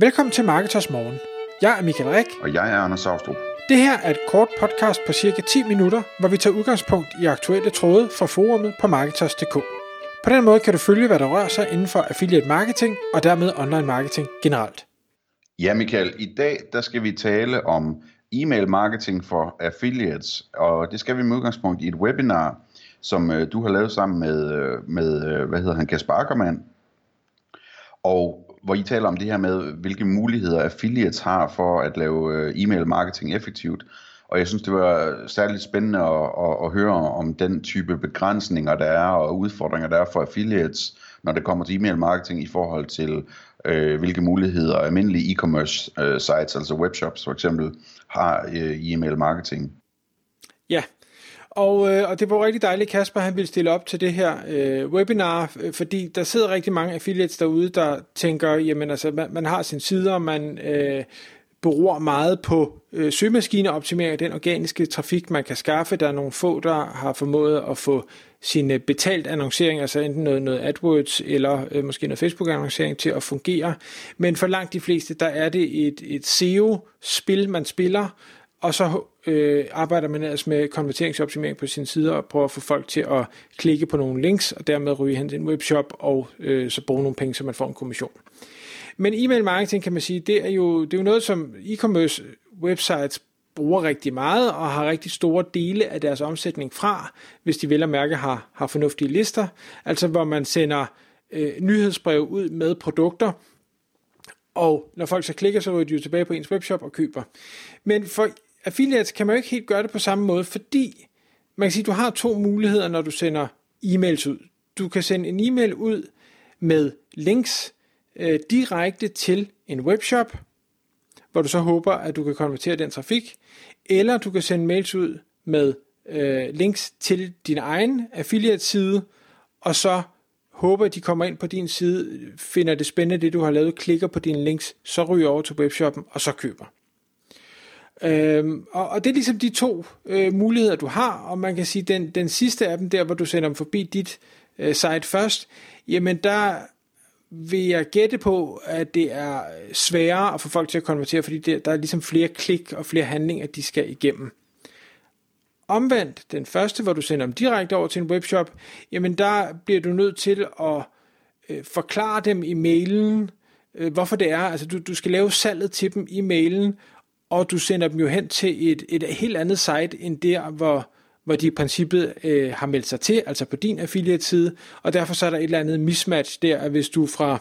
Velkommen til Marketers Morgen. Jeg er Michael Rik. Og jeg er Anders Saustrup. Det her er et kort podcast på cirka 10 minutter, hvor vi tager udgangspunkt i aktuelle tråde fra forumet på Marketers.dk. På den måde kan du følge, hvad der rører sig inden for affiliate marketing og dermed online marketing generelt. Ja, Michael, i dag der skal vi tale om e-mail marketing for affiliates, og det skal vi med udgangspunkt i et webinar, som øh, du har lavet sammen med, øh, med øh, hvad hedder han, Kasper Ackermann, og hvor I taler om det her med, hvilke muligheder affiliates har for at lave øh, e-mail marketing effektivt. Og jeg synes, det var særligt spændende at, at, at høre om den type begrænsninger, der er, og udfordringer, der er for affiliates, når det kommer til e-mail marketing i forhold til, øh, hvilke muligheder almindelige e-commerce øh, sites, altså webshops for eksempel, har øh, i e-mail marketing. Og, øh, og det var rigtig dejligt, Kasper han ville stille op til det her øh, webinar, fordi der sidder rigtig mange affiliates derude, der tænker, jamen altså, man, man har sin sider, man øh, beror meget på øh, søgemaskineoptimering af den organiske trafik, man kan skaffe. Der er nogle få, der har formået at få sin betalt annoncering, altså enten noget, noget AdWords eller øh, måske noget Facebook-annoncering til at fungere. Men for langt de fleste, der er det et, et SEO-spil, man spiller, og så øh, arbejder man ellers med konverteringsoptimering på sin side og prøver at få folk til at klikke på nogle links og dermed ryge hen til en webshop og øh, så bruge nogle penge, så man får en kommission. Men e-mail marketing kan man sige, det er jo, det er jo noget, som e-commerce websites bruger rigtig meget og har rigtig store dele af deres omsætning fra, hvis de vel at mærke har, har fornuftige lister, altså hvor man sender øh, nyhedsbrev ud med produkter, og når folk så klikker, så ryger de jo tilbage på ens webshop og køber. Men for affiliates kan man jo ikke helt gøre det på samme måde, fordi man kan sige, at du har to muligheder, når du sender e-mails ud. Du kan sende en e-mail ud med links øh, direkte til en webshop, hvor du så håber, at du kan konvertere den trafik, eller du kan sende mails ud med øh, links til din egen affiliate-side, og så håber, at de kommer ind på din side, finder det spændende, det du har lavet, klikker på dine links, så ryger over til webshoppen, og så køber. Øhm, og, og det er ligesom de to øh, muligheder, du har, og man kan sige, den, den sidste af dem, der hvor du sender dem forbi dit øh, site først, jamen der vil jeg gætte på, at det er sværere at få folk til at konvertere, fordi det, der er ligesom flere klik og flere handlinger, de skal igennem. Omvendt, den første, hvor du sender dem direkte over til en webshop, jamen der bliver du nødt til at øh, forklare dem i mailen, øh, hvorfor det er. Altså du, du skal lave salget til dem i mailen, og du sender dem jo hen til et, et helt andet site end der, hvor, hvor de i princippet øh, har meldt sig til, altså på din affiliate-side, og derfor så er der et eller andet mismatch der, at hvis du fra,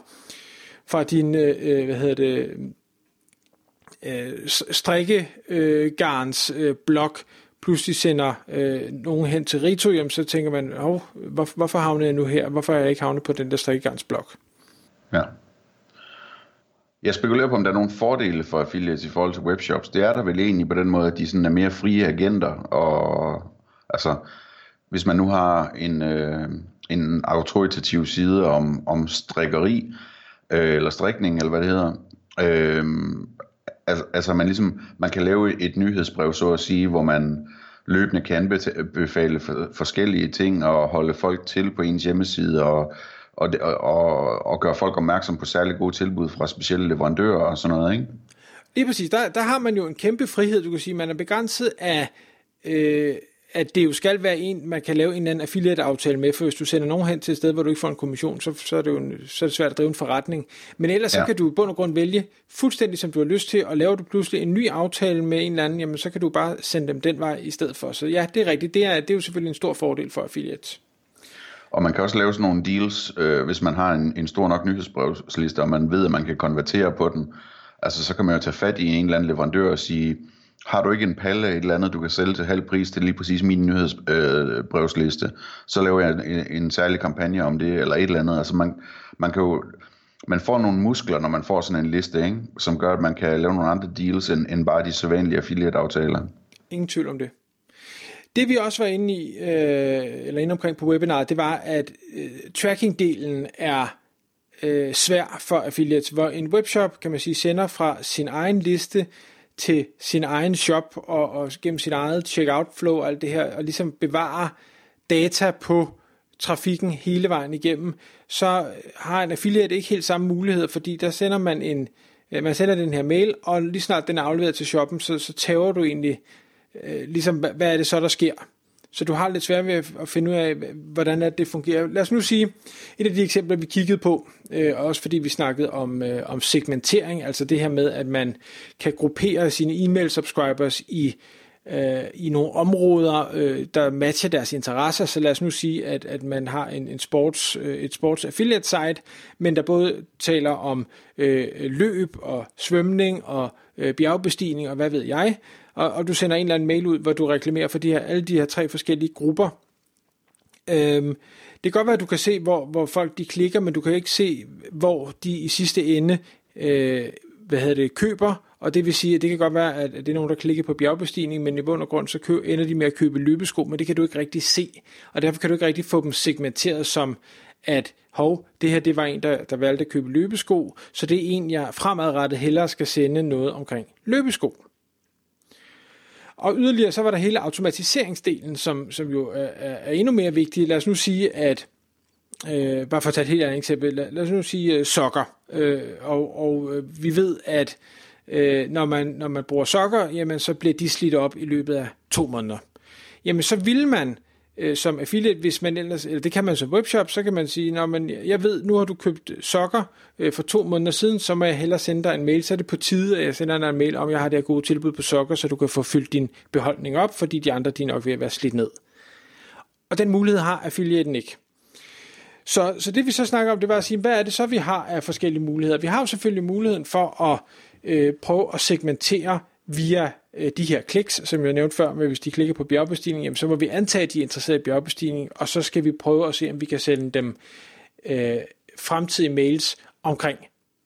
fra din, øh, øh hvad hedder det, øh, strikkegarns øh, blog pludselig sender øh, nogen hen til Rito, jamen, så tænker man, oh, hvor, hvorfor havner jeg nu her? Hvorfor er jeg ikke havnet på den der strikkegarns blog? Ja. Jeg spekulerer på, om der er nogle fordele for affiliates i forhold til webshops. Det er der vel egentlig på den måde, at de sådan er mere frie agenter. Og altså, hvis man nu har en, øh, en autoritativ side om, om strikkeri, øh, eller strikning, eller hvad det hedder, øh, altså, altså man ligesom, man kan lave et nyhedsbrev, så at sige, hvor man løbende kan befale forskellige ting og holde folk til på ens hjemmeside og og, og, og gøre folk opmærksom på særligt gode tilbud fra specielle leverandører og sådan noget, ikke? Lige præcis. Der, der har man jo en kæmpe frihed, du kan sige. Man er begrænset af, øh, at det jo skal være en, man kan lave en eller anden affiliate-aftale med, for hvis du sender nogen hen til et sted, hvor du ikke får en kommission, så, så, er, det jo en, så er det svært at drive en forretning. Men ellers ja. så kan du i bund og grund vælge fuldstændig, som du har lyst til, og laver du pludselig en ny aftale med en eller anden, jamen så kan du bare sende dem den vej i stedet for. Så ja, det er rigtigt. Det er, det er jo selvfølgelig en stor fordel for affiliates. Og man kan også lave sådan nogle deals, øh, hvis man har en, en stor nok nyhedsbrevsliste, og man ved, at man kan konvertere på den. Altså så kan man jo tage fat i en eller anden leverandør og sige, har du ikke en palle et eller andet, du kan sælge til halv pris til lige præcis min nyhedsbrevsliste, øh, så laver jeg en, en særlig kampagne om det, eller et eller andet. Altså man, man kan jo, man får nogle muskler, når man får sådan en liste, ikke? som gør, at man kan lave nogle andre deals, end, end bare de sædvanlige affiliate-aftaler. Ingen tvivl om det. Det vi også var inde i, øh, eller inde omkring på webinaret, det var, at øh, tracking-delen er øh, svær for affiliates, hvor en webshop, kan man sige, sender fra sin egen liste til sin egen shop og, og gennem sit eget checkout flow og alt det her, og ligesom bevare data på trafikken hele vejen igennem, så har en affiliate ikke helt samme mulighed, fordi der sender man en, øh, man sender den her mail, og lige snart den er afleveret til shoppen, så, så tager du egentlig, øh, ligesom, hvad, hvad er det så, der sker? Så du har lidt svært ved at finde ud af, hvordan det, det fungerer. Lad os nu sige, et af de eksempler, vi kiggede på, øh, også fordi vi snakkede om, øh, om segmentering, altså det her med, at man kan gruppere sine e-mail subscribers i øh, i nogle områder, øh, der matcher deres interesser. Så lad os nu sige, at, at man har en, en sports, øh, et sports affiliate site, men der både taler om øh, løb og svømning og øh, bjergbestigning og hvad ved jeg, og, og du sender en eller anden mail ud, hvor du reklamerer for de her, alle de her tre forskellige grupper. Øhm, det kan godt være, at du kan se, hvor, hvor folk de klikker, men du kan ikke se, hvor de i sidste ende øh, hvad hedder det, køber, og det vil sige, at det kan godt være, at det er nogen, der klikker på bjergbestigning, men i bund og grund så køb, ender de med at købe løbesko, men det kan du ikke rigtig se, og derfor kan du ikke rigtig få dem segmenteret som, at hov, det her det var en, der, der valgte at købe løbesko, så det er en, jeg fremadrettet hellere skal sende noget omkring løbesko. Og yderligere så var der hele automatiseringsdelen, som, som jo er, er endnu mere vigtig. Lad os nu sige, at øh, bare for at tage et helt andet eksempel, lad, lad os nu sige uh, sokker. Øh, og og øh, vi ved, at øh, når, man, når man bruger sokker, jamen så bliver de slidt op i løbet af to måneder. Jamen så vil man øh, som affiliate, hvis man ellers, eller det kan man som webshop, så kan man sige, når man, jeg ved, nu har du købt sokker øh, for to måneder siden, så må jeg hellere sende dig en mail, så er det på tide, at jeg sender dig en mail om, jeg har det her gode tilbud på sokker, så du kan få fyldt din beholdning op, fordi de andre de er nok ved at være slidt ned. Og den mulighed har affiliaten ikke. Så, så det vi så snakker om, det var at sige, hvad er det så, vi har af forskellige muligheder? Vi har jo selvfølgelig muligheden for at øh, prøve at segmentere via Øh, de her kliks, som jeg nævnte før, med hvis de klikker på bjergbestigning, jamen, så må vi antage, at de er interesseret i bjergbestigning, og så skal vi prøve at se, om vi kan sende dem øh, fremtidige mails omkring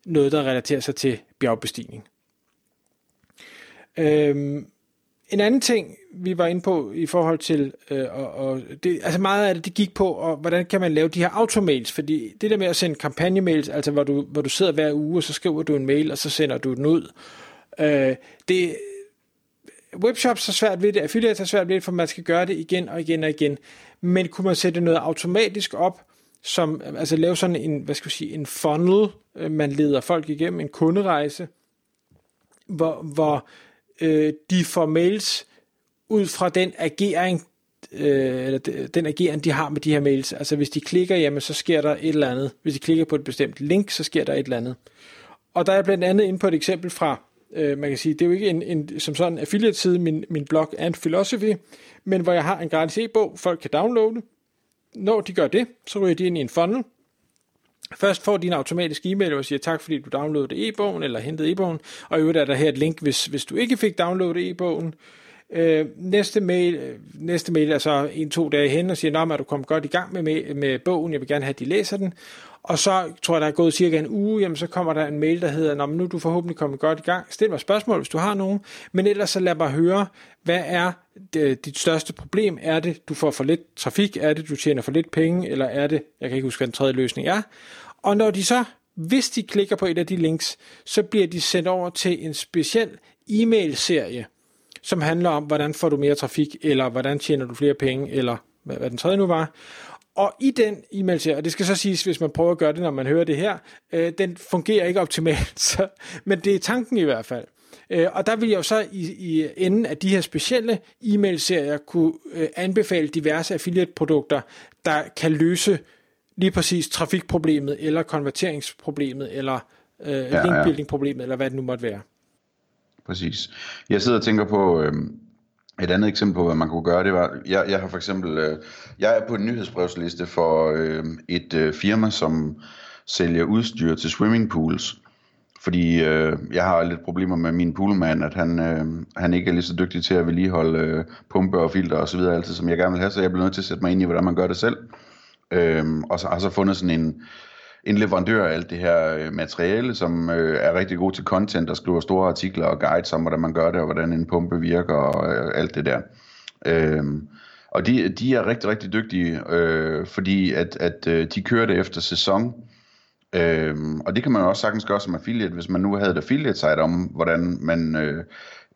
noget, der relaterer sig til bjergbestigning. Øhm, en anden ting, vi var inde på i forhold til, øh, og, og det, altså meget af det, det gik på, og hvordan kan man lave de her automails, fordi det der med at sende kampagnemails, altså hvor du, hvor du sidder hver uge, og så skriver du en mail, og så sender du den ud, øh, det, webshops har svært ved det, affiliates er svært ved det, for man skal gøre det igen og igen og igen, men kunne man sætte noget automatisk op, som, altså lave sådan en, hvad skal jeg sige, en funnel, øh, man leder folk igennem, en kunderejse, hvor, hvor øh, de får mails ud fra den agering, øh, eller den agering, de har med de her mails. Altså hvis de klikker, jamen så sker der et eller andet. Hvis de klikker på et bestemt link, så sker der et eller andet. Og der er blandt andet inde på et eksempel fra, øh, man kan sige, det er jo ikke en, en som sådan affiliate side, min, min blog and philosophy, men hvor jeg har en gratis e-bog, folk kan downloade. Når de gør det, så ryger de ind i en funnel, Først får de en automatisk e-mail, og siger tak, fordi du downloadede e-bogen, eller hentede e-bogen, og i øvrigt er der her et link, hvis, hvis du ikke fik downloadet e-bogen. Øh, næste, mail, øh, næste mail er så en-to dage hen, og siger, at du kommet godt i gang med, med, med bogen, jeg vil gerne have, at de læser den. Og så tror jeg, der er gået cirka en uge, jamen så kommer der en mail, der hedder, Nå, men nu er du forhåbentlig kommet godt i gang. Stil mig spørgsmål, hvis du har nogen. Men ellers så lad mig høre, hvad er det, dit største problem? Er det, du får for lidt trafik? Er det, du tjener for lidt penge? Eller er det, jeg kan ikke huske, hvad den tredje løsning er. Og når de så, hvis de klikker på et af de links, så bliver de sendt over til en speciel e-mail-serie, som handler om, hvordan får du mere trafik, eller hvordan tjener du flere penge, eller hvad, hvad den tredje nu var. Og i den e-mail og det skal så siges, hvis man prøver at gøre det, når man hører det her, øh, den fungerer ikke optimalt, så, men det er tanken i hvert fald. Øh, og der vil jeg jo så i, i enden af de her specielle e-mail-serier kunne øh, anbefale diverse affiliate-produkter, der kan løse lige præcis trafikproblemet, eller konverteringsproblemet, eller øh, ja, linkbuilding-problemet, eller hvad det nu måtte være. Præcis. Jeg sidder og tænker på, øh, et andet eksempel på, hvad man kunne gøre, det var, jeg, jeg har for eksempel, øh, jeg er på en nyhedsbrevsliste for øh, et øh, firma, som sælger udstyr til swimmingpools. Fordi øh, jeg har lidt problemer med min poolmand, at han, øh, han ikke er lige så dygtig til at vedligeholde øh, pumpe og filter og så videre, altid, som jeg gerne vil have, så jeg bliver nødt til at sætte mig ind i, hvordan man gør det selv. Øh, og så har så fundet sådan en, en leverandør af alt det her øh, materiale, som øh, er rigtig god til content og skriver store artikler og guides om, hvordan man gør det, og hvordan en pumpe virker og øh, alt det der. Øh, og de, de er rigtig, rigtig dygtige, øh, fordi at, at øh, de kører det efter sæson. Øh, og det kan man også sagtens gøre som affiliate, hvis man nu havde et affiliate site om, hvordan man... Øh,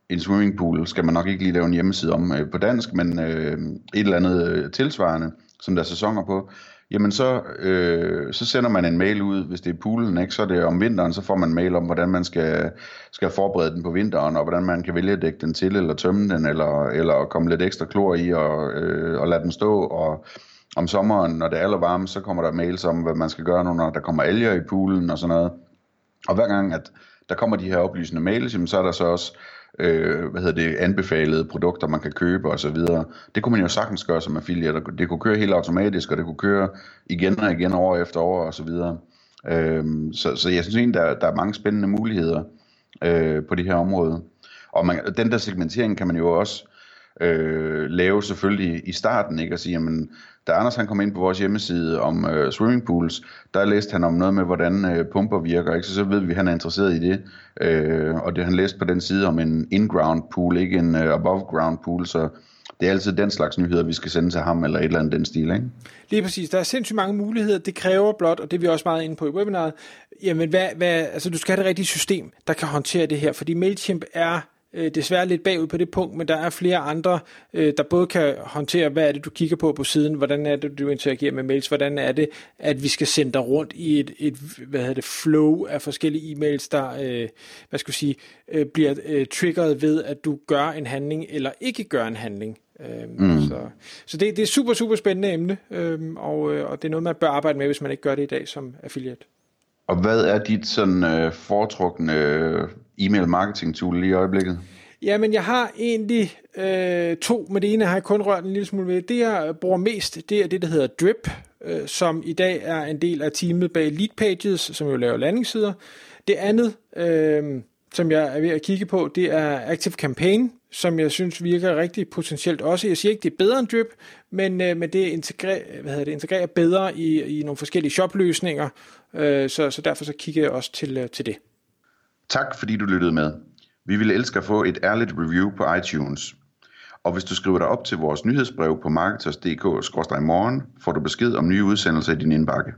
en swimmingpool skal man nok ikke lige lave en hjemmeside om øh, på dansk, men øh, et eller andet øh, tilsvarende, som der er sæsoner på, jamen så, øh, så sender man en mail ud, hvis det er poolen, ikke? så er det om vinteren, så får man mail om, hvordan man skal, skal forberede den på vinteren, og hvordan man kan vælge at dække den til, eller tømme den, eller, eller komme lidt ekstra klor i, og, øh, og lade den stå, og om sommeren, når det er allervarmt, så kommer der mails om, hvad man skal gøre nu, når der kommer alger i poolen og sådan noget. Og hver gang, at der kommer de her oplysende mails, jamen, så er der så også øh, hvad hedder det, anbefalede produkter, man kan købe og så videre. Det kunne man jo sagtens gøre som affiliate. Det kunne køre helt automatisk, og det kunne køre igen og igen år efter år og så videre. Øh, så, så jeg synes egentlig, der, der er mange spændende muligheder øh, på det her område. Og man, den der segmentering kan man jo også øh, lave selvfølgelig i starten, ikke? Og sige, jamen, da Anders han kom ind på vores hjemmeside om øh, swimmingpools, der læste han om noget med, hvordan øh, pumper virker, ikke? Så så ved vi, at han er interesseret i det. Øh, og det han læste på den side om en in-ground pool, ikke en øh, above-ground pool, så det er altid den slags nyheder, vi skal sende til ham, eller et eller andet den stil, ikke? Lige præcis. Der er sindssygt mange muligheder. Det kræver blot, og det er vi også meget inde på i webinaret, jamen hvad, hvad, altså du skal have det rigtige system, der kan håndtere det her, fordi MailChimp er øh, desværre lidt bagud på det punkt, men der er flere andre, øh, der både kan håndtere, hvad er det, du kigger på på siden, hvordan er det, du interagerer med mails, hvordan er det, at vi skal sende dig rundt i et, et hvad hedder det, flow af forskellige e-mails, der øh, hvad skal jeg sige, øh, bliver øh, triggeret ved, at du gør en handling eller ikke gør en handling. Øh, mm. Så, så det, det er super, super spændende emne, øh, og, øh, og det er noget, man bør arbejde med, hvis man ikke gør det i dag som affiliate. Og hvad er dit sådan øh, foretrukne øh, e-mail marketing tool lige i øjeblikket? Jamen, jeg har egentlig øh, to, men det ene har jeg kun rørt en lille smule ved. Det, jeg bruger mest, det er det, der hedder Drip, øh, som i dag er en del af teamet bag Lead Pages, som jo laver landingssider. Det andet, øh, som jeg er ved at kigge på, det er Active Campaign, som jeg synes virker rigtig potentielt også. Jeg siger ikke, det er bedre end Drip, men, øh, men det, integrer, hvad hedder det integrerer bedre i, i nogle forskellige shopløsninger, øh, så, så derfor så kigger jeg også til, øh, til det. Tak fordi du lyttede med. Vi ville elske at få et ærligt review på iTunes. Og hvis du skriver dig op til vores nyhedsbrev på marketers.dk-morgen, får du besked om nye udsendelser i din indbakke.